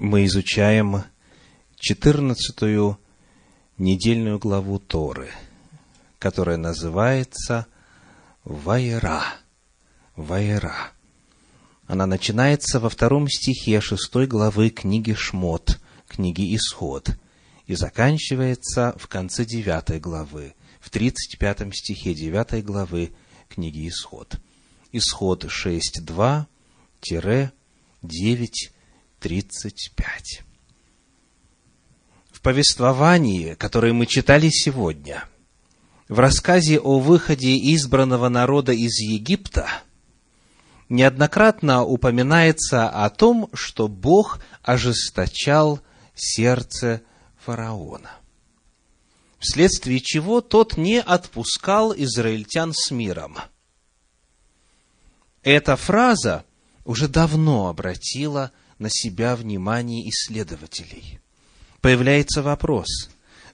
мы изучаем четырнадцатую недельную главу Торы, которая называется Вайра. Вайра. Она начинается во втором стихе шестой главы книги Шмот, книги Исход, и заканчивается в конце девятой главы, в тридцать пятом стихе девятой главы книги Исход. Исход 6.2-9 35. В повествовании, которое мы читали сегодня, в рассказе о выходе избранного народа из Египта, неоднократно упоминается о том, что Бог ожесточал сердце фараона, вследствие чего тот не отпускал израильтян с миром. Эта фраза уже давно обратила на себя внимание исследователей. Появляется вопрос,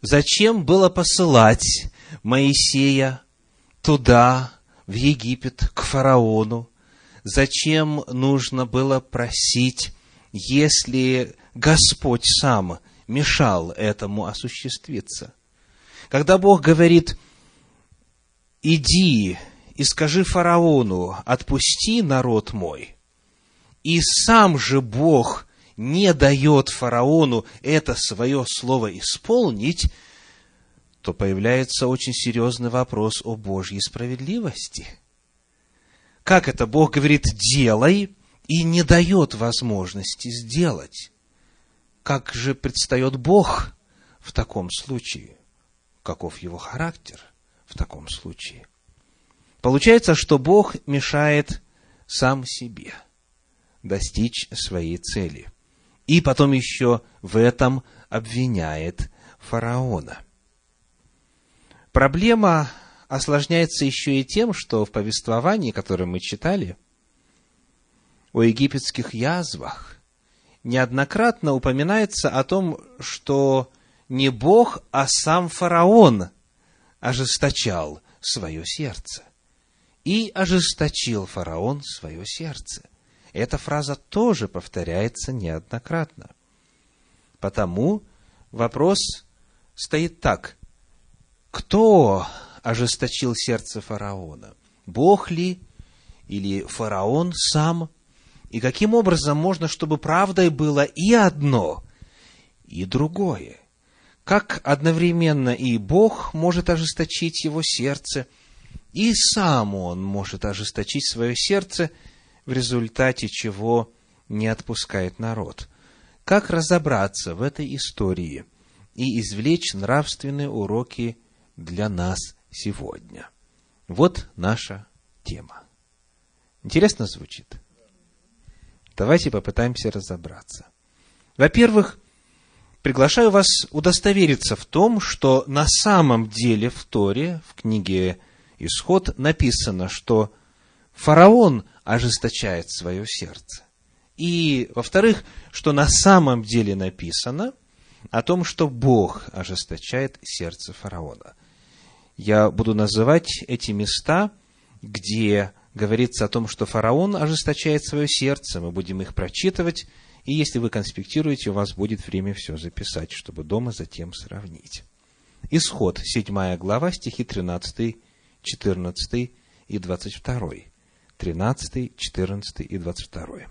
зачем было посылать Моисея туда, в Египет, к фараону? Зачем нужно было просить, если Господь сам мешал этому осуществиться? Когда Бог говорит, иди и скажи фараону, отпусти народ мой – и сам же Бог не дает фараону это свое слово исполнить, то появляется очень серьезный вопрос о Божьей справедливости. Как это Бог говорит «делай» и не дает возможности сделать? Как же предстает Бог в таком случае? Каков его характер в таком случае? Получается, что Бог мешает сам себе – достичь своей цели. И потом еще в этом обвиняет фараона. Проблема осложняется еще и тем, что в повествовании, которое мы читали, о египетских язвах неоднократно упоминается о том, что не Бог, а сам фараон ожесточал свое сердце. И ожесточил фараон свое сердце – эта фраза тоже повторяется неоднократно. Потому вопрос стоит так. Кто ожесточил сердце фараона? Бог ли или фараон сам? И каким образом можно, чтобы правдой было и одно, и другое? Как одновременно и Бог может ожесточить его сердце, и сам он может ожесточить свое сердце – в результате чего не отпускает народ. Как разобраться в этой истории и извлечь нравственные уроки для нас сегодня? Вот наша тема. Интересно звучит? Давайте попытаемся разобраться. Во-первых, приглашаю вас удостовериться в том, что на самом деле в Торе, в книге Исход, написано, что фараон ожесточает свое сердце. И, во-вторых, что на самом деле написано о том, что Бог ожесточает сердце фараона. Я буду называть эти места, где говорится о том, что фараон ожесточает свое сердце, мы будем их прочитывать, и если вы конспектируете, у вас будет время все записать, чтобы дома затем сравнить. Исход, 7 глава, стихи 13, 14 и 22. 13, 14 и 22.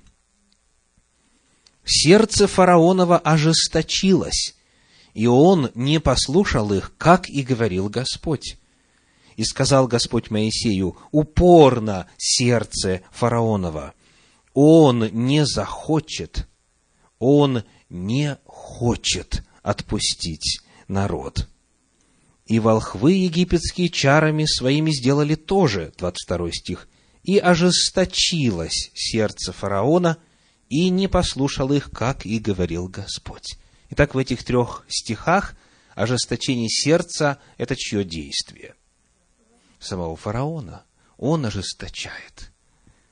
Сердце фараонова ожесточилось, и он не послушал их, как и говорил Господь. И сказал Господь Моисею, упорно сердце фараонова, он не захочет, он не хочет отпустить народ. И волхвы египетские чарами своими сделали тоже, 22 стих, и ожесточилось сердце фараона, и не послушал их, как и говорил Господь. Итак, в этих трех стихах ожесточение сердца – это чье действие? Самого фараона. Он ожесточает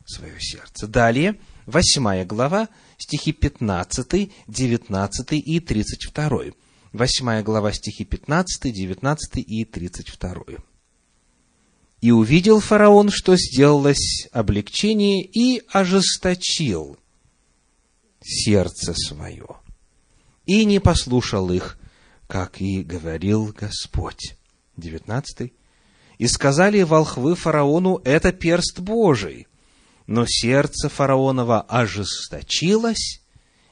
свое сердце. Далее, восьмая глава, стихи 15, 19 и 32. Восьмая глава, стихи 15, 19 и 32. И увидел фараон, что сделалось облегчение, и ожесточил сердце свое. и не послушал их, как и говорил Господь. 19. И сказали волхвы фараону, это перст Божий. Но сердце фараонова ожесточилось,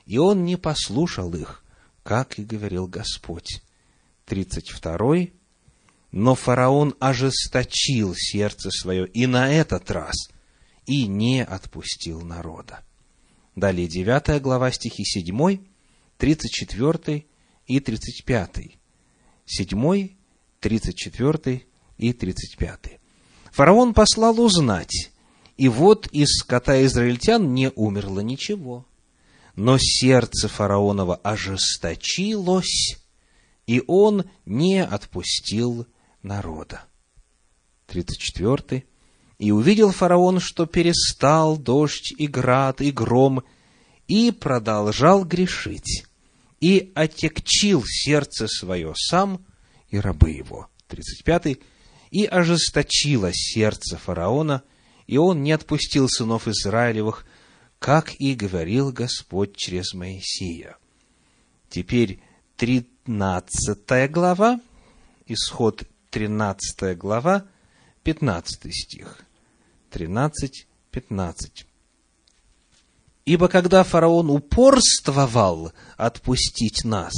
и он не послушал их, как и говорил Господь. 32. Но фараон ожесточил сердце свое и на этот раз, и не отпустил народа. Далее 9 глава стихи 7, 34 и 35. 7, 34 и 35. Фараон послал узнать, и вот из скота израильтян не умерло ничего. Но сердце фараонова ожесточилось, и он не отпустил народа. 34. И увидел фараон, что перестал дождь и град и гром, и продолжал грешить, и отекчил сердце свое сам и рабы его. 35. И ожесточило сердце фараона, и он не отпустил сынов Израилевых, как и говорил Господь через Моисея. Теперь тринадцатая глава, исход тринадцатая глава, пятнадцатый стих. Тринадцать, пятнадцать. Ибо когда фараон упорствовал отпустить нас,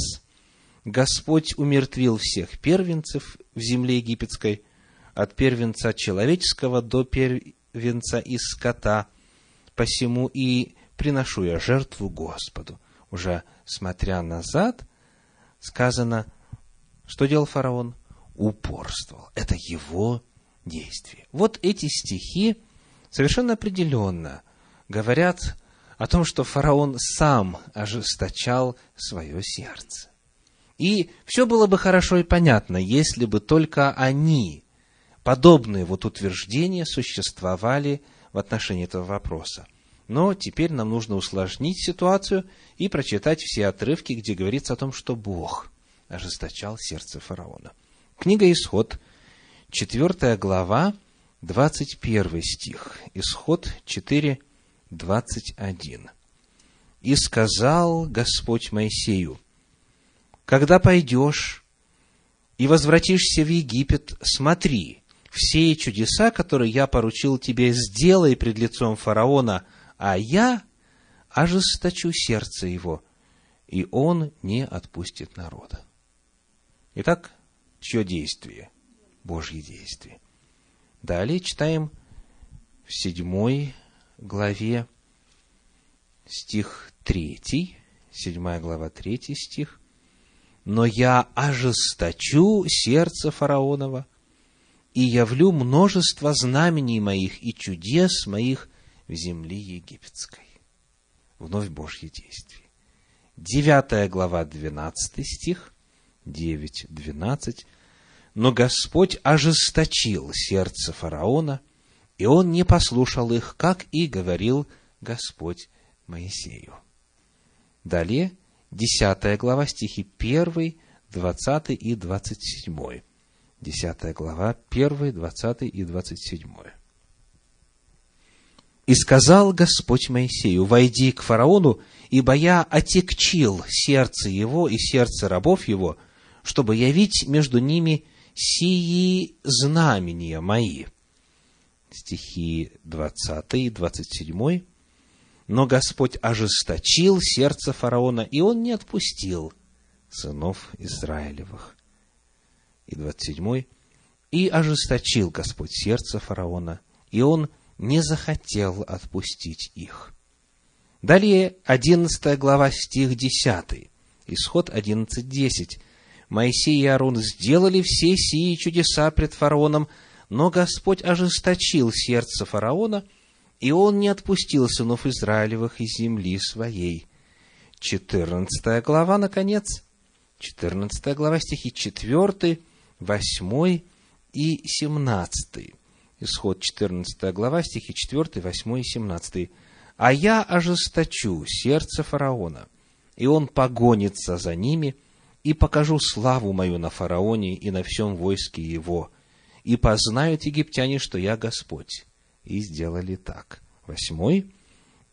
Господь умертвил всех первенцев в земле египетской, от первенца человеческого до первенца из скота, посему и приношу я жертву Господу. Уже смотря назад, сказано, что делал фараон? Упорствовал. Это его действие. Вот эти стихи совершенно определенно говорят о том, что фараон сам ожесточал свое сердце. И все было бы хорошо и понятно, если бы только они, подобные вот утверждения, существовали в отношении этого вопроса. Но теперь нам нужно усложнить ситуацию и прочитать все отрывки, где говорится о том, что Бог ожесточал сердце фараона. Книга Исход, 4 глава, 21 стих. Исход 4, 21. «И сказал Господь Моисею, когда пойдешь и возвратишься в Египет, смотри, все чудеса, которые я поручил тебе, сделай пред лицом фараона, а я ожесточу сердце его, и он не отпустит народа. Итак, чье действие? Божье действие. Далее читаем в седьмой главе стих третий, седьмая глава, третий стих но я ожесточу сердце фараонова и явлю множество знамений моих и чудес моих в земле египетской. Вновь Божье действие. Девятая глава, двенадцатый стих, девять, двенадцать. Но Господь ожесточил сердце фараона, и он не послушал их, как и говорил Господь Моисею. Далее, 10 глава, стихи 1, 20 и 27. 10 глава, 1, 20 и 27. «И сказал Господь Моисею, войди к фараону, ибо я отекчил сердце его и сердце рабов его, чтобы явить между ними сии знамения мои». Стихи 20 и 27 но Господь ожесточил сердце фараона, и он не отпустил сынов Израилевых. И 27. И ожесточил Господь сердце фараона, и он не захотел отпустить их. Далее 11 глава, стих 10. Исход 11.10. Моисей и Аарон сделали все сии чудеса пред фараоном, но Господь ожесточил сердце фараона – и он не отпустил сынов Израилевых из земли своей. 14 глава, наконец, 14 глава, стихи 4, 8 и 17. Исход 14 глава, стихи 4, 8 и 17. «А я ожесточу сердце фараона, и он погонится за ними, и покажу славу мою на фараоне и на всем войске его, и познают египтяне, что я Господь, и сделали так. Восьмой.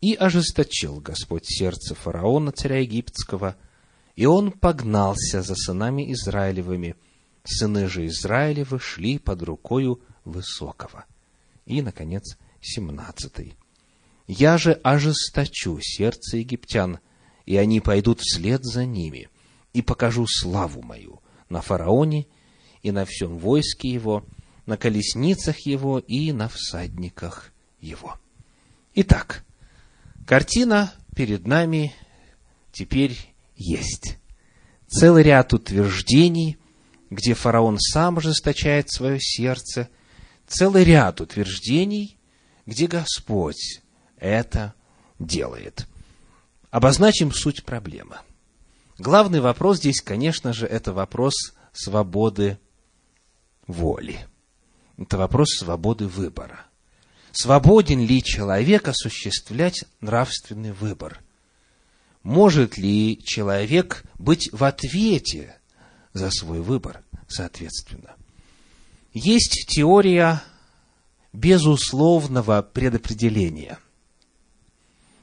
И ожесточил Господь сердце фараона, царя египетского, И он погнался за сынами Израилевыми. Сыны же Израилевы шли под рукою Высокого. И, наконец, семнадцатый. «Я же ожесточу сердце египтян, и они пойдут вслед за ними, и покажу славу мою на фараоне и на всем войске его, на колесницах его и на всадниках его». Итак, картина перед нами теперь есть. Целый ряд утверждений, где фараон сам ожесточает свое сердце, целый ряд утверждений, где Господь это делает. Обозначим суть проблемы. Главный вопрос здесь, конечно же, это вопрос свободы воли. Это вопрос свободы выбора. Свободен ли человек осуществлять нравственный выбор? Может ли человек быть в ответе за свой выбор, соответственно? Есть теория безусловного предопределения.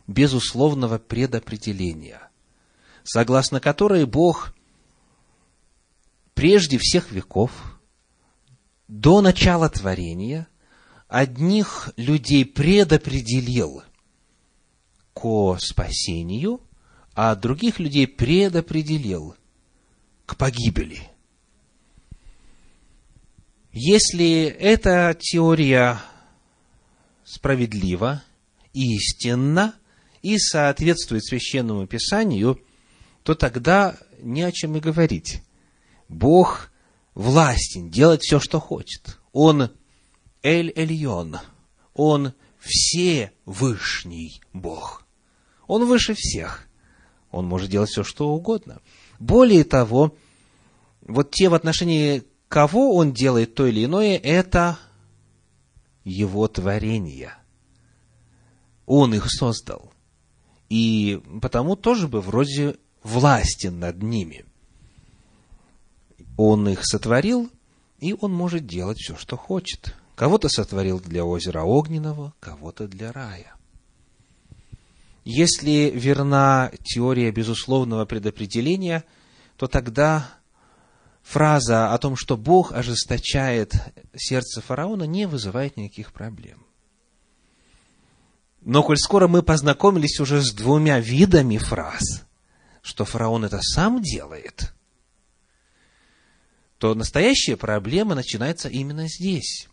Безусловного предопределения, согласно которой Бог прежде всех веков, до начала творения, одних людей предопределил ко спасению, а других людей предопределил к погибели. Если эта теория справедлива, истинна и соответствует священному писанию, то тогда не о чем и говорить. Бог властен делать все, что хочет. Он Эль-Эльон. Он Всевышний Бог. Он выше всех. Он может делать все, что угодно. Более того, вот те в отношении кого он делает то или иное, это его творение. Он их создал. И потому тоже бы вроде властен над ними. Он их сотворил, и он может делать все, что хочет. Кого-то сотворил для озера Огненного, кого-то для рая. Если верна теория безусловного предопределения, то тогда фраза о том, что Бог ожесточает сердце фараона, не вызывает никаких проблем. Но коль скоро мы познакомились уже с двумя видами фраз, что фараон это сам делает, то настоящая проблема начинается именно здесь.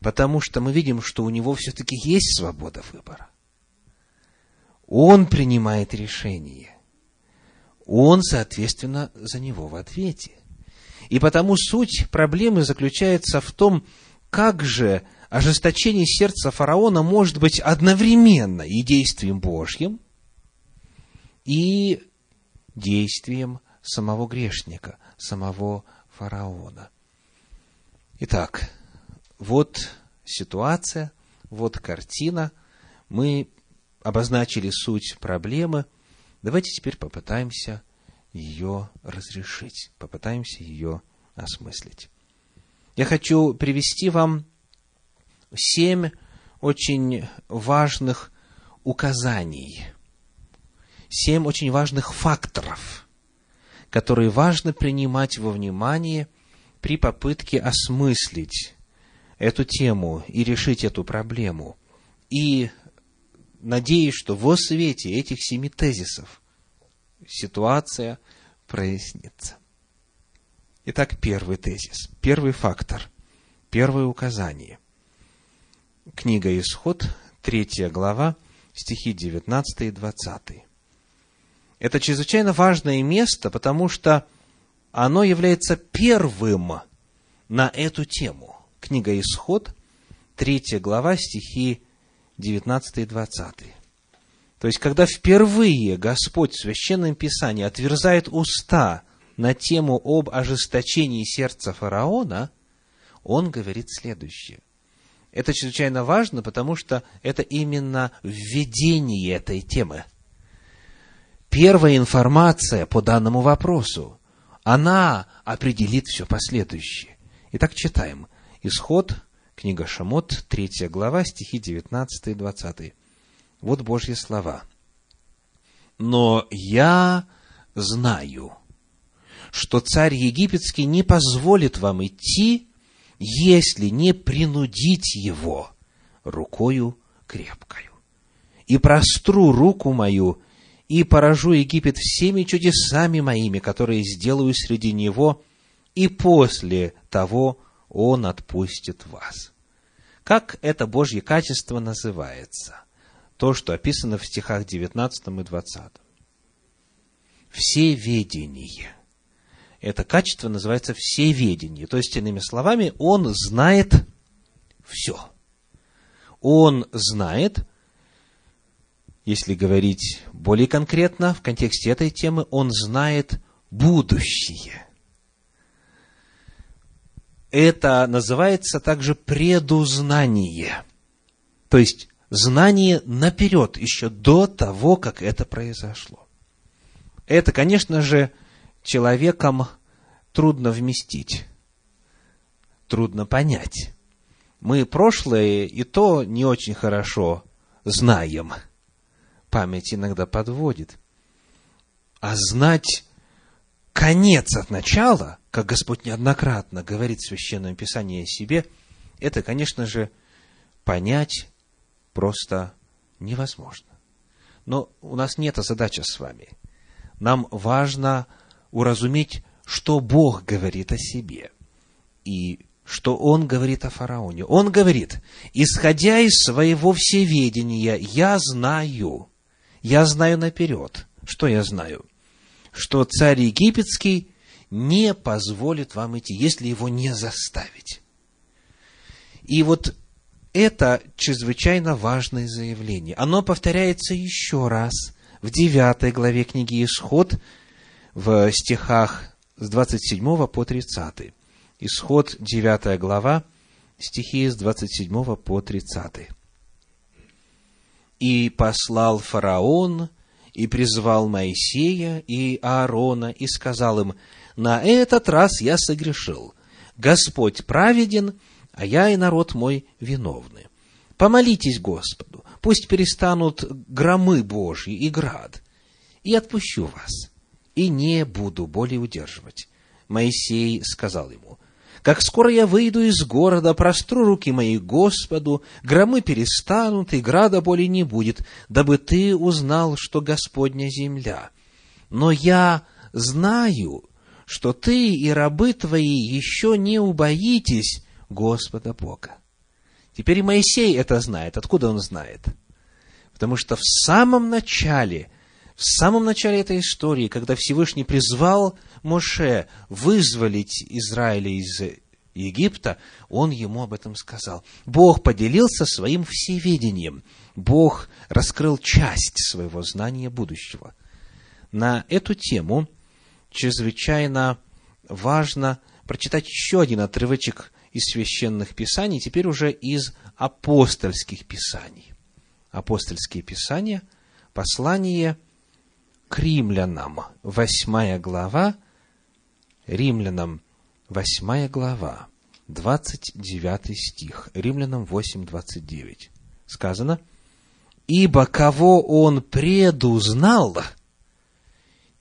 Потому что мы видим, что у него все-таки есть свобода выбора. Он принимает решение. Он, соответственно, за него в ответе. И потому суть проблемы заключается в том, как же ожесточение сердца фараона может быть одновременно и действием Божьим, и действием самого грешника, самого фараона. Итак, вот ситуация, вот картина. Мы обозначили суть проблемы. Давайте теперь попытаемся ее разрешить, попытаемся ее осмыслить. Я хочу привести вам семь очень важных указаний, семь очень важных факторов, которые важно принимать во внимание при попытке осмыслить эту тему и решить эту проблему. И надеюсь, что во свете этих семи тезисов ситуация прояснится. Итак, первый тезис, первый фактор, первое указание. Книга Исход, третья глава, стихи 19 и 20. Это чрезвычайно важное место, потому что оно является первым на эту тему. Книга Исход, третья глава, стихи 19 и 20. То есть, когда впервые Господь в Священном Писании отверзает уста на тему об ожесточении сердца фараона, он говорит следующее. Это чрезвычайно важно, потому что это именно введение этой темы. Первая информация по данному вопросу, она определит все последующее. Итак, читаем. Исход, книга Шамот, 3 глава, стихи 19 и 20. Вот Божьи слова. «Но я знаю, что царь египетский не позволит вам идти, если не принудить его рукою крепкою. И простру руку мою, и поражу Египет всеми чудесами моими, которые сделаю среди него, и после того он отпустит вас. Как это Божье качество называется? То, что описано в стихах 19 и 20. Всеведение. Это качество называется всеведение. То есть, иными словами, он знает все. Он знает, если говорить более конкретно в контексте этой темы, он знает будущее это называется также предузнание. То есть, знание наперед, еще до того, как это произошло. Это, конечно же, человеком трудно вместить, трудно понять. Мы прошлое и то не очень хорошо знаем. Память иногда подводит. А знать конец от начала, как Господь неоднократно говорит в Священном Писании о себе, это, конечно же, понять просто невозможно. Но у нас нет задачи с вами. Нам важно уразуметь, что Бог говорит о себе и что Он говорит о фараоне. Он говорит, исходя из своего всеведения, я знаю, я знаю наперед. Что я знаю? что царь египетский не позволит вам идти, если его не заставить. И вот это чрезвычайно важное заявление. Оно повторяется еще раз в 9 главе книги Исход, в стихах с 27 по 30. Исход, 9 глава, стихи с 27 по 30. «И послал фараон и призвал Моисея и Аарона и сказал им, «На этот раз я согрешил. Господь праведен, а я и народ мой виновны. Помолитесь Господу, пусть перестанут громы Божьи и град, и отпущу вас, и не буду более удерживать». Моисей сказал ему, как скоро я выйду из города, простру руки мои Господу, громы перестанут, и града более не будет, дабы ты узнал, что Господня земля. Но я знаю, что ты и рабы твои еще не убоитесь Господа Бога. Теперь и Моисей это знает. Откуда он знает? Потому что в самом начале, в самом начале этой истории, когда Всевышний призвал Моше вызволить Израиля из Египта, он ему об этом сказал. Бог поделился своим всеведением. Бог раскрыл часть своего знания будущего. На эту тему чрезвычайно важно прочитать еще один отрывочек из священных писаний, теперь уже из апостольских писаний. Апостольские писания, послание к римлянам, восьмая глава, Римлянам 8 глава, 29 стих, Римлянам 8, 29. Сказано, «Ибо кого он предузнал,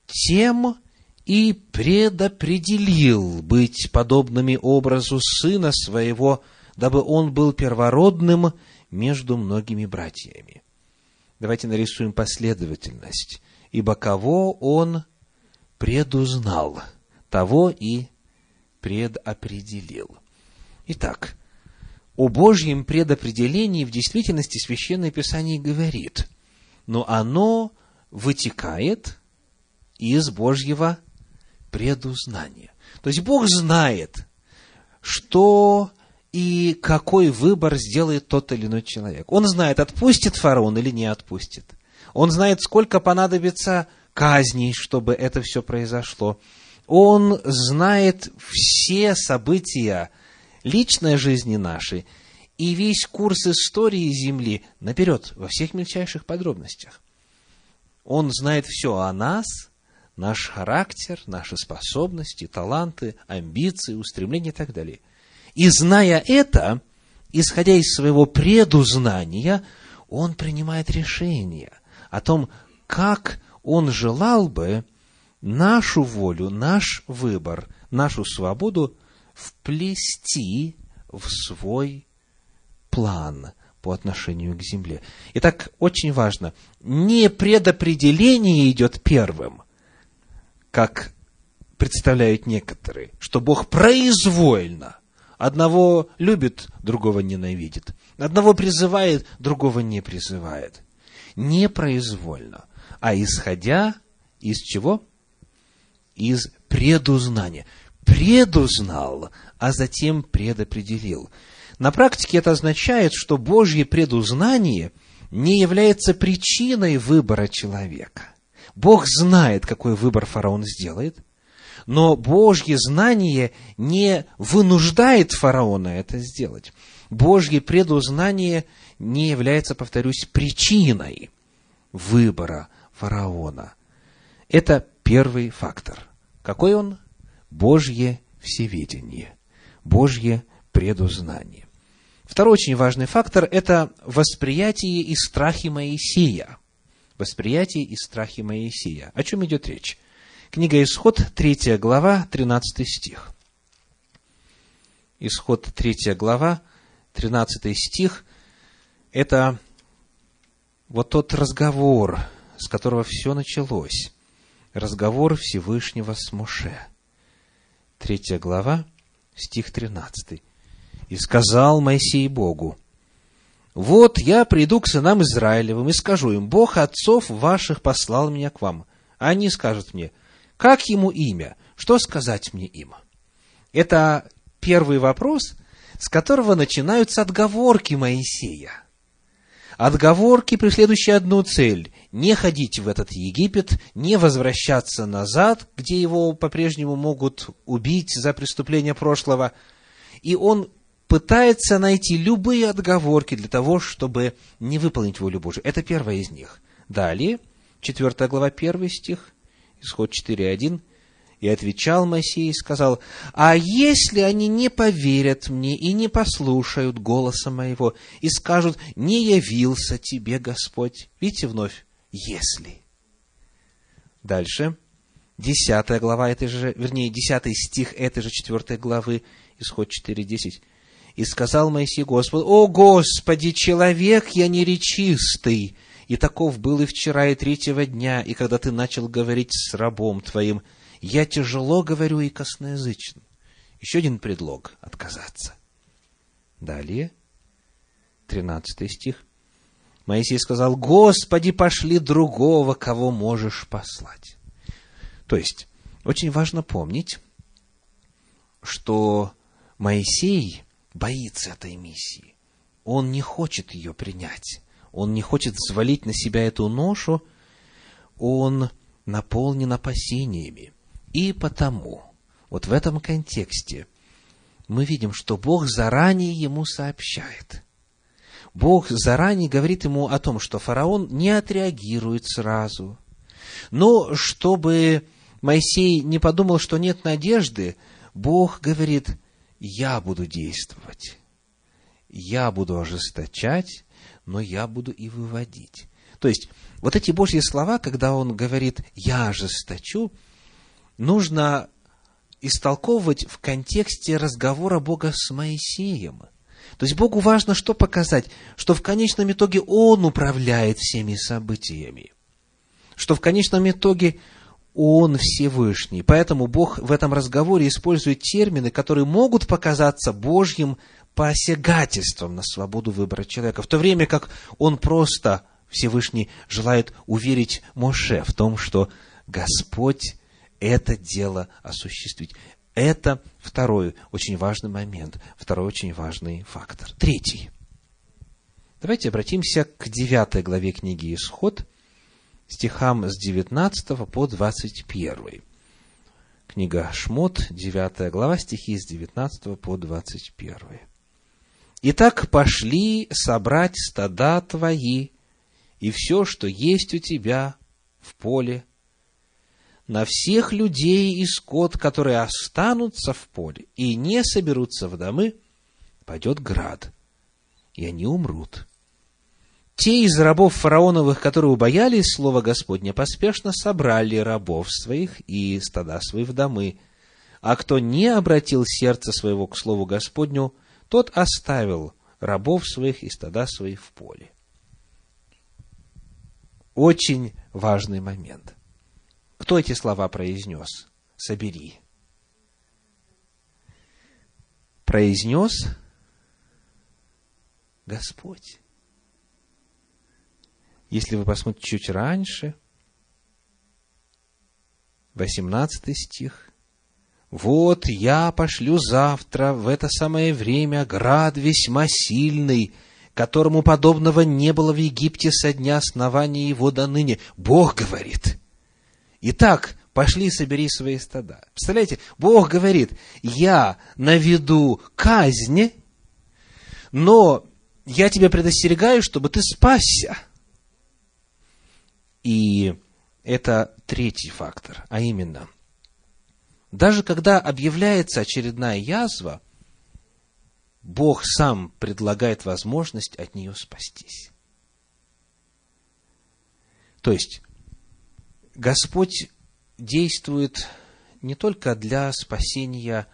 тем и предопределил быть подобными образу сына своего, дабы он был первородным между многими братьями». Давайте нарисуем последовательность. «Ибо кого он предузнал» того и предопределил. Итак, о Божьем предопределении в действительности Священное Писание говорит, но оно вытекает из Божьего предузнания. То есть Бог знает, что и какой выбор сделает тот или иной человек. Он знает, отпустит фараон или не отпустит. Он знает, сколько понадобится казней, чтобы это все произошло. Он знает все события личной жизни нашей и весь курс истории Земли наперед, во всех мельчайших подробностях. Он знает все о нас, наш характер, наши способности, таланты, амбиции, устремления и так далее. И зная это, исходя из своего предузнания, он принимает решение о том, как он желал бы нашу волю, наш выбор, нашу свободу вплести в свой план по отношению к земле. Итак, очень важно, не предопределение идет первым, как представляют некоторые, что Бог произвольно одного любит, другого ненавидит, одного призывает, другого не призывает. Не произвольно, а исходя из чего? Из предузнания. Предузнал, а затем предопределил. На практике это означает, что Божье предузнание не является причиной выбора человека. Бог знает, какой выбор фараон сделает, но Божье знание не вынуждает фараона это сделать. Божье предузнание не является, повторюсь, причиной выбора фараона. Это первый фактор. Какой он? Божье всеведение, Божье предузнание. Второй очень важный фактор – это восприятие и страхи Моисея. Восприятие и страхи Моисея. О чем идет речь? Книга Исход, 3 глава, 13 стих. Исход, 3 глава, 13 стих. Это вот тот разговор, с которого все началось. Разговор Всевышнего с Моше. 3 глава, стих 13. «И сказал Моисей Богу, вот я приду к сынам Израилевым и скажу им, Бог отцов ваших послал меня к вам. Они скажут мне, как ему имя? Что сказать мне им? Это первый вопрос, с которого начинаются отговорки Моисея. Отговорки, преследующие одну цель – не ходить в этот Египет, не возвращаться назад, где его по-прежнему могут убить за преступления прошлого. И он пытается найти любые отговорки для того, чтобы не выполнить волю Божию. Это первая из них. Далее, 4 глава, 1 стих. Исход 4.1. И отвечал Моисей и сказал, «А если они не поверят мне и не послушают голоса моего, и скажут, не явился тебе Господь?» Видите вновь, «если». Дальше, десятая глава этой же, вернее, десятый стих этой же четвертой главы, исход 4.10. «И сказал Моисей Господу, «О Господи, человек я неречистый, и таков был и вчера, и третьего дня, и когда ты начал говорить с рабом твоим, я тяжело говорю и косноязычен. Еще один предлог – отказаться. Далее, 13 стих. Моисей сказал, Господи, пошли другого, кого можешь послать. То есть, очень важно помнить, что Моисей боится этой миссии. Он не хочет ее принять он не хочет взвалить на себя эту ношу, он наполнен опасениями. И потому, вот в этом контексте, мы видим, что Бог заранее ему сообщает. Бог заранее говорит ему о том, что фараон не отреагирует сразу. Но чтобы Моисей не подумал, что нет надежды, Бог говорит, я буду действовать, я буду ожесточать, но я буду и выводить. То есть, вот эти Божьи слова, когда он говорит «я ожесточу», нужно истолковывать в контексте разговора Бога с Моисеем. То есть Богу важно что показать? Что в конечном итоге Он управляет всеми событиями. Что в конечном итоге Он Всевышний. Поэтому Бог в этом разговоре использует термины, которые могут показаться Божьим посягательством на свободу выбора человека, в то время как он просто, Всевышний, желает уверить Моше в том, что Господь это дело осуществить. Это второй очень важный момент, второй очень важный фактор. Третий. Давайте обратимся к девятой главе книги Исход, стихам с 19 по 21. Книга Шмот, 9 глава, стихи с 19 по 21. Итак, пошли собрать стада твои и все, что есть у тебя в поле, на всех людей и скот, которые останутся в поле и не соберутся в домы, пойдет град, и они умрут. те из рабов фараоновых, которые убоялись слова Господня, поспешно собрали рабов своих и стада свои в домы. А кто не обратил сердце своего к слову Господню, тот оставил рабов своих и стада своих в поле. Очень важный момент. Кто эти слова произнес? Собери. Произнес Господь. Если вы посмотрите чуть раньше, 18 стих, «Вот я пошлю завтра в это самое время град весьма сильный, которому подобного не было в Египте со дня основания его до ныне». Бог говорит. Итак, пошли собери свои стада. Представляете, Бог говорит, я наведу казнь, но я тебя предостерегаю, чтобы ты спасся. И это третий фактор, а именно, даже когда объявляется очередная язва, Бог сам предлагает возможность от нее спастись. То есть, Господь действует не только для спасения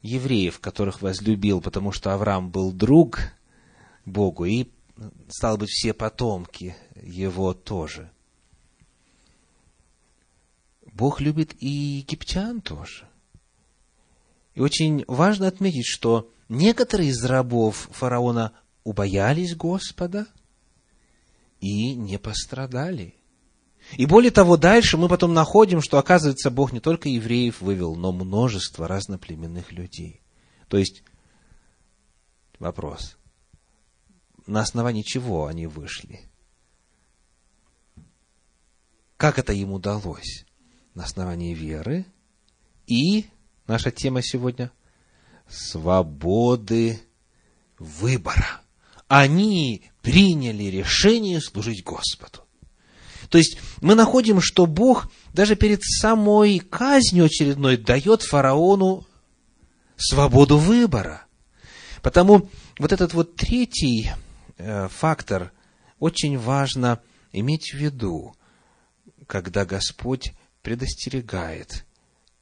евреев, которых возлюбил, потому что Авраам был друг Богу, и, стало быть, все потомки его тоже. Бог любит и египтян тоже. И очень важно отметить, что некоторые из рабов фараона убоялись Господа и не пострадали. И более того, дальше мы потом находим, что, оказывается, Бог не только евреев вывел, но множество разноплеменных людей. То есть, вопрос, на основании чего они вышли? Как это им удалось? на основании веры и, наша тема сегодня, свободы выбора. Они приняли решение служить Господу. То есть мы находим, что Бог даже перед самой казнью очередной дает фараону свободу выбора. Потому вот этот вот третий э, фактор очень важно иметь в виду, когда Господь предостерегает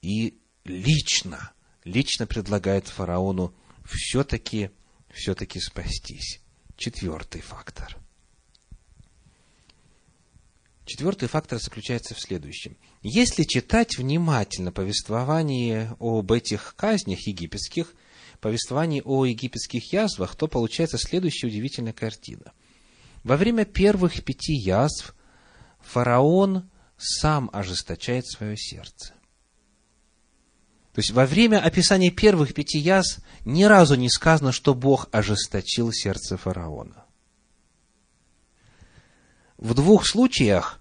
и лично, лично предлагает фараону все-таки, все-таки спастись. Четвертый фактор. Четвертый фактор заключается в следующем. Если читать внимательно повествование об этих казнях египетских, повествование о египетских язвах, то получается следующая удивительная картина. Во время первых пяти язв фараон сам ожесточает свое сердце. То есть во время описания первых пяти яз ни разу не сказано, что Бог ожесточил сердце фараона. В двух случаях,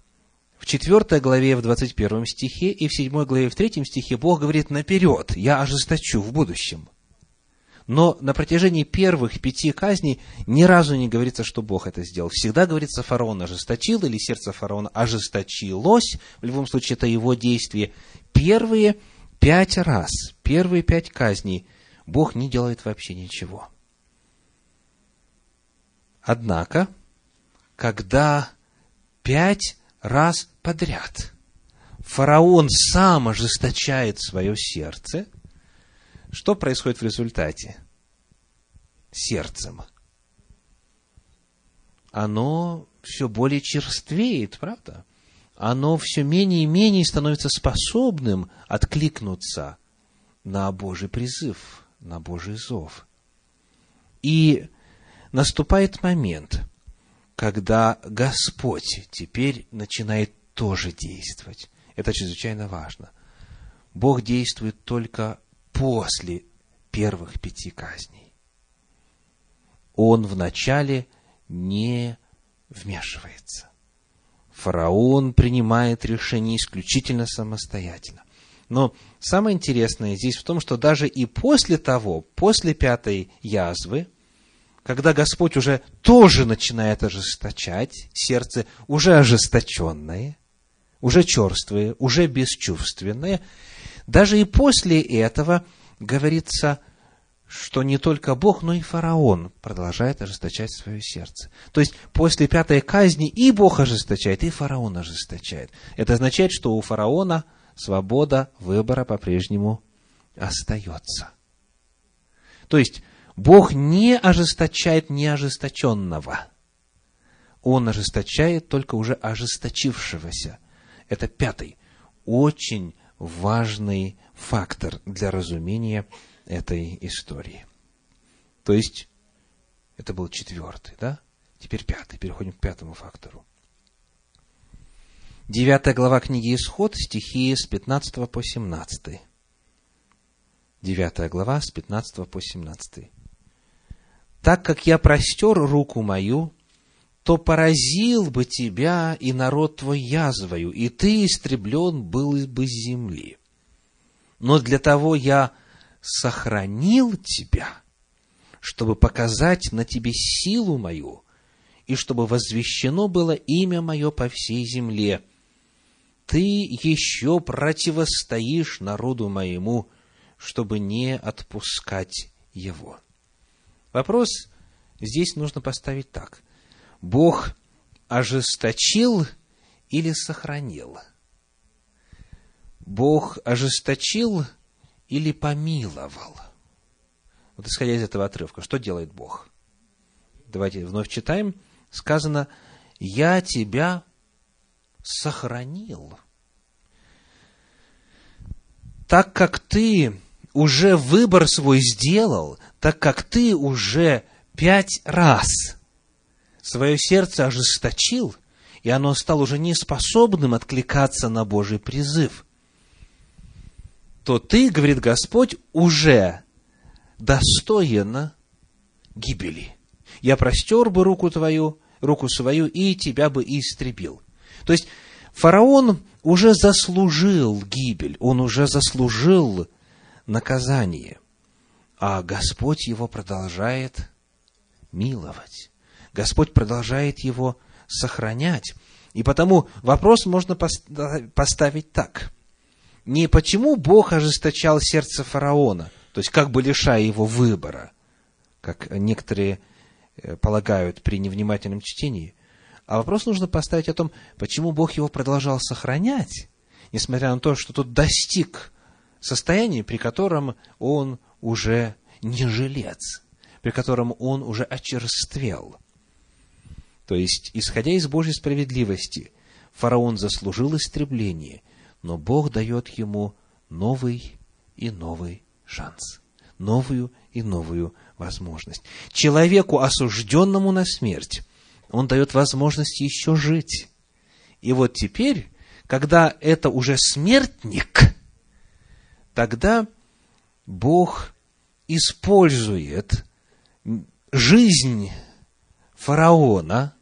в 4 главе, в 21 стихе и в 7 главе, в 3 стихе, Бог говорит наперед, я ожесточу в будущем. Но на протяжении первых пяти казней ни разу не говорится, что Бог это сделал. Всегда говорится, фараон ожесточил, или сердце фараона ожесточилось. В любом случае, это его действие. Первые пять раз, первые пять казней Бог не делает вообще ничего. Однако, когда пять раз подряд фараон сам ожесточает свое сердце – что происходит в результате? Сердцем. Оно все более черствеет, правда? Оно все менее и менее становится способным откликнуться на Божий призыв, на Божий зов. И наступает момент, когда Господь теперь начинает тоже действовать. Это чрезвычайно важно. Бог действует только после первых пяти казней. Он вначале не вмешивается. Фараон принимает решение исключительно самостоятельно. Но самое интересное здесь в том, что даже и после того, после пятой язвы, когда Господь уже тоже начинает ожесточать, сердце уже ожесточенное, уже черствое, уже бесчувственное, даже и после этого говорится, что не только Бог, но и фараон продолжает ожесточать свое сердце. То есть после пятой казни и Бог ожесточает, и фараон ожесточает. Это означает, что у фараона свобода выбора по-прежнему остается. То есть Бог не ожесточает неожесточенного. Он ожесточает только уже ожесточившегося. Это пятый, очень важный фактор для разумения этой истории. То есть, это был четвертый, да? Теперь пятый. Переходим к пятому фактору. Девятая глава книги Исход, стихи с 15 по 17. Девятая глава, с 15 по 17. «Так как я простер руку мою, то поразил бы тебя и народ твой язвою, и ты истреблен был бы с земли. Но для того я сохранил тебя, чтобы показать на тебе силу мою, и чтобы возвещено было имя мое по всей земле. Ты еще противостоишь народу моему, чтобы не отпускать его. Вопрос здесь нужно поставить так. Бог ожесточил или сохранил? Бог ожесточил или помиловал. Вот исходя из этого отрывка, что делает Бог? Давайте вновь читаем. Сказано, я тебя сохранил. Так как ты уже выбор свой сделал, так как ты уже пять раз свое сердце ожесточил, и оно стало уже неспособным откликаться на Божий призыв – то ты, говорит Господь, уже достоин гибели. Я простер бы руку твою, руку свою, и тебя бы истребил. То есть, фараон уже заслужил гибель, он уже заслужил наказание. А Господь его продолжает миловать. Господь продолжает его сохранять. И потому вопрос можно поставить так не почему Бог ожесточал сердце фараона, то есть как бы лишая его выбора, как некоторые э, полагают при невнимательном чтении, а вопрос нужно поставить о том, почему Бог его продолжал сохранять, несмотря на то, что тот достиг состояния, при котором он уже не жилец, при котором он уже очерствел. То есть, исходя из Божьей справедливости, фараон заслужил истребление – но Бог дает ему новый и новый шанс, новую и новую возможность. Человеку, осужденному на смерть, он дает возможность еще жить. И вот теперь, когда это уже смертник, тогда Бог использует жизнь фараона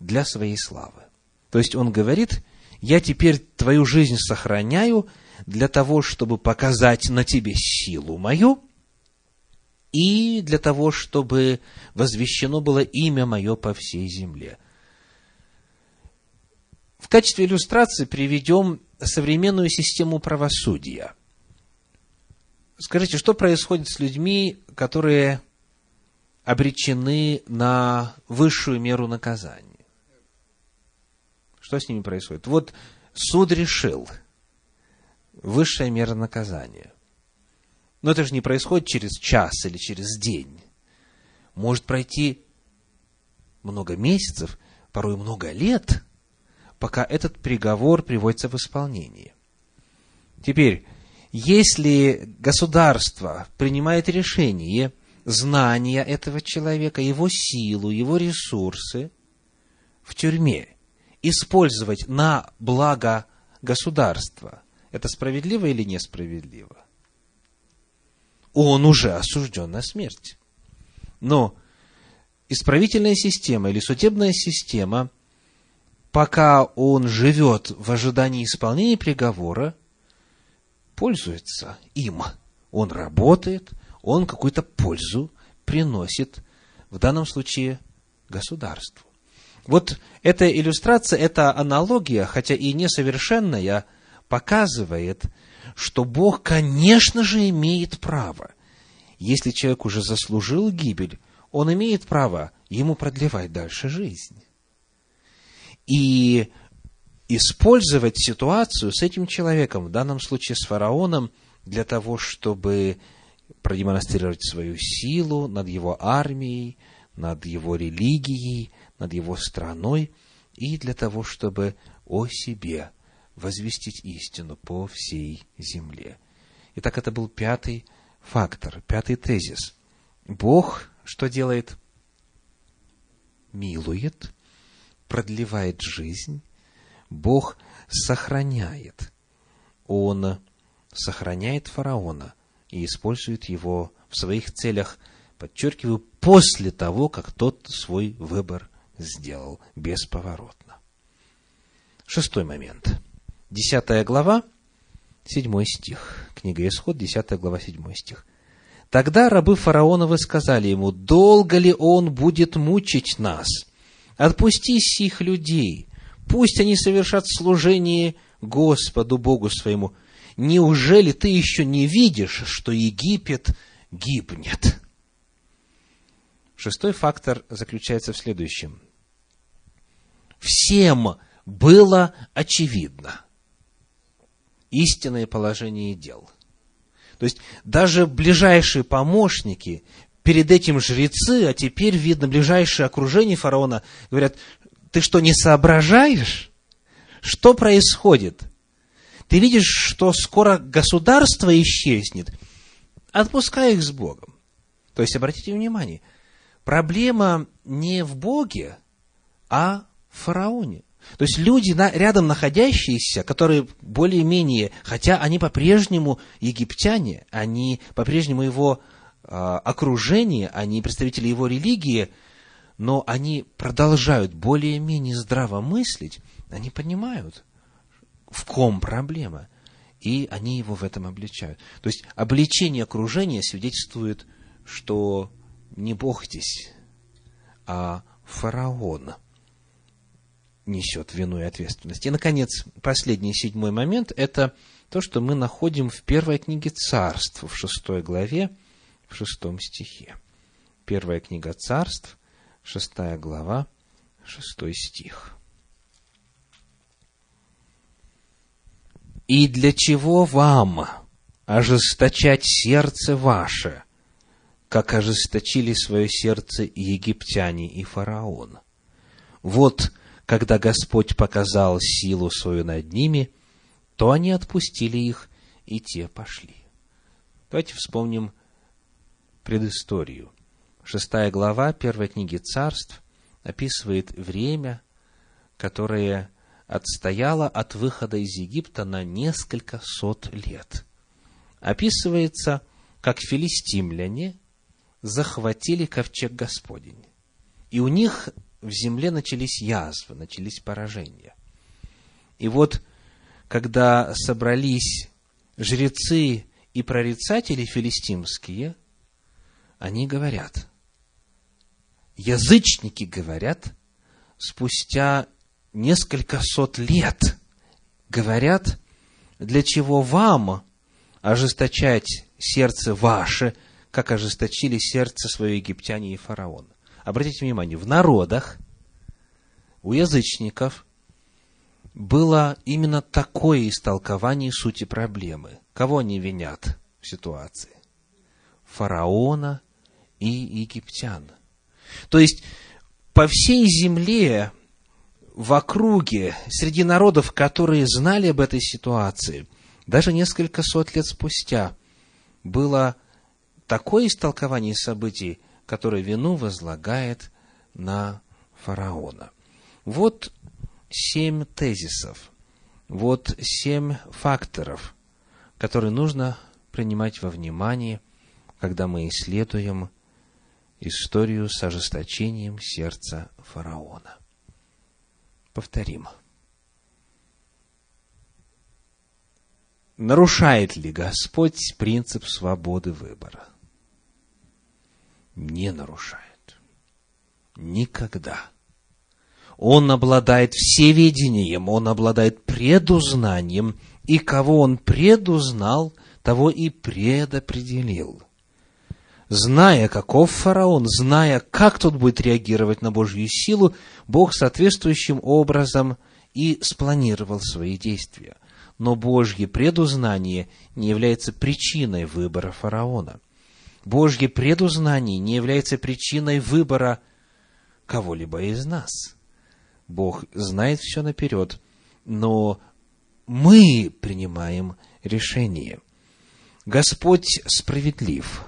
для своей славы. То есть он говорит, я теперь твою жизнь сохраняю для того, чтобы показать на тебе силу мою, и для того, чтобы возвещено было имя мое по всей земле. В качестве иллюстрации приведем современную систему правосудия. Скажите, что происходит с людьми, которые обречены на высшую меру наказания? Что с ними происходит? Вот суд решил. Высшая мера наказания. Но это же не происходит через час или через день. Может пройти много месяцев, порой много лет, пока этот приговор приводится в исполнение. Теперь, если государство принимает решение, знания этого человека, его силу, его ресурсы в тюрьме, использовать на благо государства, это справедливо или несправедливо? Он уже осужден на смерть. Но исправительная система или судебная система, пока он живет в ожидании исполнения приговора, пользуется им. Он работает, он какую-то пользу приносит, в данном случае, государству. Вот эта иллюстрация, эта аналогия, хотя и несовершенная, показывает, что Бог, конечно же, имеет право если человек уже заслужил гибель, он имеет право ему продлевать дальше жизнь. И использовать ситуацию с этим человеком, в данном случае с фараоном, для того, чтобы продемонстрировать свою силу над его армией, над его религией, над его страной, и для того, чтобы о себе возвестить истину по всей земле. Итак, это был пятый фактор, пятый тезис. Бог что делает? Милует, продлевает жизнь, Бог сохраняет. Он сохраняет фараона и использует его в своих целях, подчеркиваю, после того, как тот свой выбор сделал бесповоротно. Шестой момент. Десятая глава, седьмой стих. Книга Исход, десятая глава, седьмой стих. Тогда рабы фараоновы сказали ему, долго ли он будет мучить нас? Отпусти сих людей, пусть они совершат служение Господу Богу своему. Неужели ты еще не видишь, что Египет гибнет? Шестой фактор заключается в следующем. Всем было очевидно истинное положение дел. То есть, даже ближайшие помощники, перед этим жрецы, а теперь видно ближайшее окружение фараона, говорят, ты что, не соображаешь? Что происходит? Ты видишь, что скоро государство исчезнет. Отпускай их с Богом. То есть, обратите внимание, проблема не в Боге, а в фараоне. То есть люди рядом находящиеся, которые более-менее, хотя они по-прежнему египтяне, они по-прежнему его э, окружение, они представители его религии, но они продолжают более-менее здраво мыслить, они понимают, в ком проблема, и они его в этом обличают. То есть обличение окружения свидетельствует, что не Бог здесь, а фараон несет вину и ответственность. И, наконец, последний седьмой момент – это то, что мы находим в первой книге Царств, в шестой главе, в шестом стихе. Первая книга Царств, шестая глава, шестой стих. «И для чего вам ожесточать сердце ваше, как ожесточили свое сердце египтяне и фараон? Вот когда Господь показал силу свою над ними, то они отпустили их, и те пошли. Давайте вспомним предысторию. Шестая глава первой книги царств описывает время, которое отстояло от выхода из Египта на несколько сот лет. Описывается, как филистимляне захватили ковчег Господень. И у них в земле начались язвы, начались поражения. И вот, когда собрались жрецы и прорицатели филистимские, они говорят, язычники говорят, спустя несколько сот лет, говорят, для чего вам ожесточать сердце ваше, как ожесточили сердце свое египтяне и фараон обратите внимание, в народах, у язычников было именно такое истолкование сути проблемы. Кого они винят в ситуации? Фараона и египтян. То есть, по всей земле, в округе, среди народов, которые знали об этой ситуации, даже несколько сот лет спустя, было такое истолкование событий, который вину возлагает на фараона. Вот семь тезисов, вот семь факторов, которые нужно принимать во внимание, когда мы исследуем историю с ожесточением сердца фараона. Повторим. Нарушает ли Господь принцип свободы выбора? не нарушает. Никогда. Он обладает всеведением, он обладает предузнанием, и кого он предузнал, того и предопределил. Зная, каков фараон, зная, как тот будет реагировать на Божью силу, Бог соответствующим образом и спланировал свои действия. Но Божье предузнание не является причиной выбора фараона. Божье предузнание не является причиной выбора кого-либо из нас. Бог знает все наперед, но мы принимаем решение. Господь справедлив,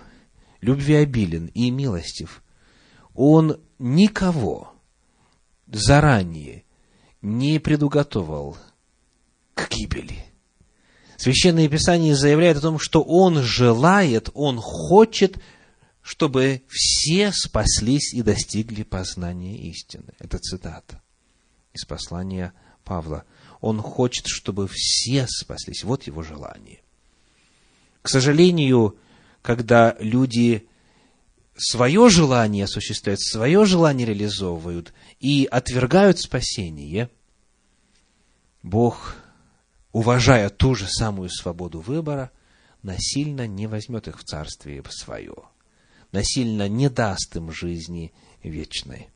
любвеобилен и милостив. Он никого заранее не предуготовал к гибели. Священное Писание заявляет о том, что Он желает, Он хочет, чтобы все спаслись и достигли познания истины. Это цитата из послания Павла. Он хочет, чтобы все спаслись. Вот его желание. К сожалению, когда люди свое желание осуществляют, свое желание реализовывают и отвергают спасение, Бог, уважая ту же самую свободу выбора, насильно не возьмет их в царствие свое, насильно не даст им жизни вечной.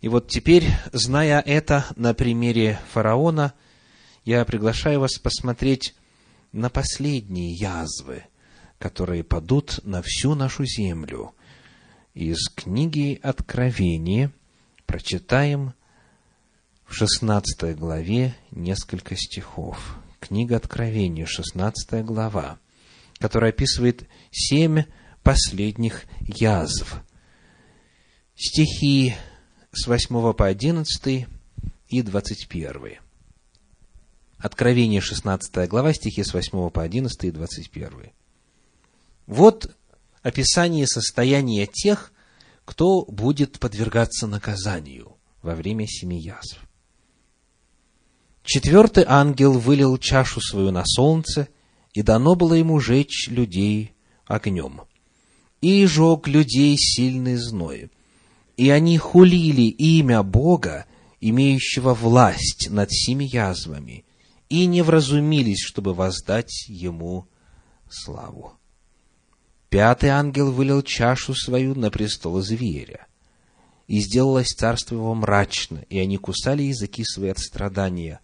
И вот теперь, зная это на примере фараона, я приглашаю вас посмотреть на последние язвы, которые падут на всю нашу землю. Из книги Откровения прочитаем в 16 главе несколько стихов. Книга Откровения, 16 глава, которая описывает семь последних язв. Стихи с 8 по 11 и 21. Откровение, 16 глава, стихи с 8 по 11 и 21. Вот описание состояния тех, кто будет подвергаться наказанию во время семи язв. Четвертый ангел вылил чашу свою на солнце, и дано было ему жечь людей огнем. И жег людей сильный зной. И они хулили имя Бога, имеющего власть над семи язвами, и не вразумились, чтобы воздать ему славу. Пятый ангел вылил чашу свою на престол зверя, и сделалось царство его мрачно, и они кусали языки свои от страдания,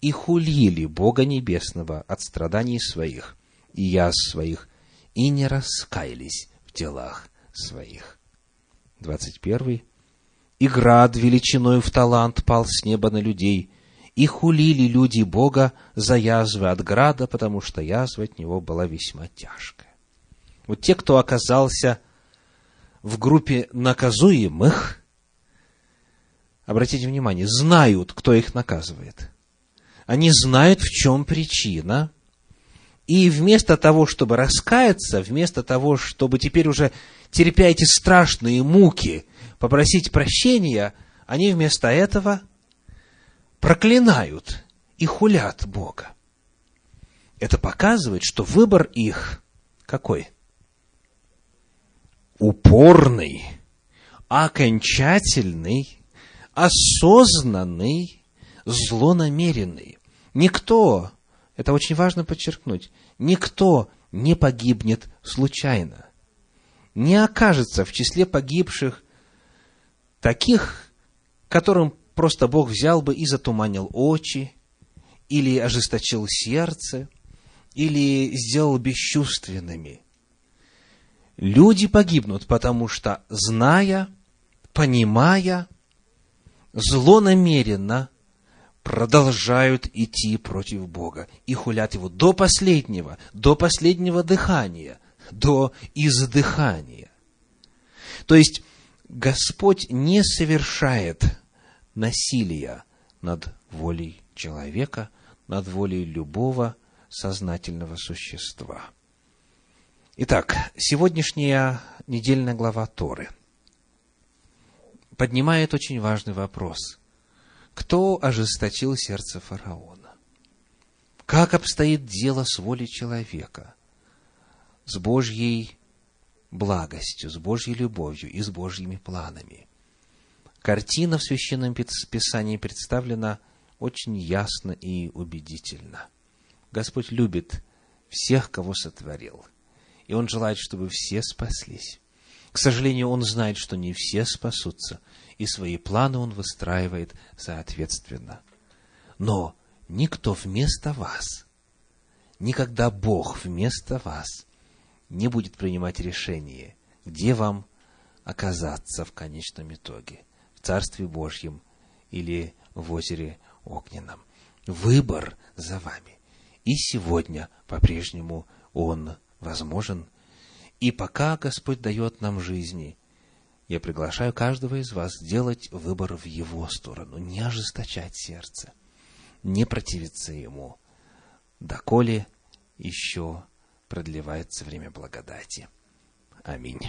и хулили Бога Небесного от страданий своих и яз своих, и не раскаялись в делах своих. 21. И град величиною в талант пал с неба на людей, и хулили люди Бога за язвы от града, потому что язва от него была весьма тяжкая. Вот те, кто оказался в группе наказуемых, обратите внимание, знают, кто их наказывает. Они знают, в чем причина, и вместо того, чтобы раскаяться, вместо того, чтобы теперь уже, терпя эти страшные муки, попросить прощения, они вместо этого – проклинают и хулят Бога. Это показывает, что выбор их какой? Упорный, окончательный, осознанный, злонамеренный. Никто, это очень важно подчеркнуть, никто не погибнет случайно. Не окажется в числе погибших таких, которым просто Бог взял бы и затуманил очи, или ожесточил сердце, или сделал бесчувственными. Люди погибнут, потому что, зная, понимая, злонамеренно продолжают идти против Бога и хулят Его до последнего, до последнего дыхания, до издыхания. То есть, Господь не совершает насилия над волей человека, над волей любого сознательного существа. Итак, сегодняшняя недельная глава Торы поднимает очень важный вопрос. Кто ожесточил сердце фараона? Как обстоит дело с волей человека, с Божьей благостью, с Божьей любовью и с Божьими планами? Картина в Священном Писании представлена очень ясно и убедительно. Господь любит всех, кого сотворил. И Он желает, чтобы все спаслись. К сожалению, Он знает, что не все спасутся, и свои планы Он выстраивает соответственно. Но никто вместо вас, никогда Бог вместо вас не будет принимать решение, где вам оказаться в конечном итоге, в Царстве Божьем или в озере Огненном. Выбор за вами. И сегодня по-прежнему он возможен. И пока Господь дает нам жизни, я приглашаю каждого из вас сделать выбор в Его сторону, не ожесточать сердце, не противиться Ему, доколе еще продлевается время благодати. Аминь.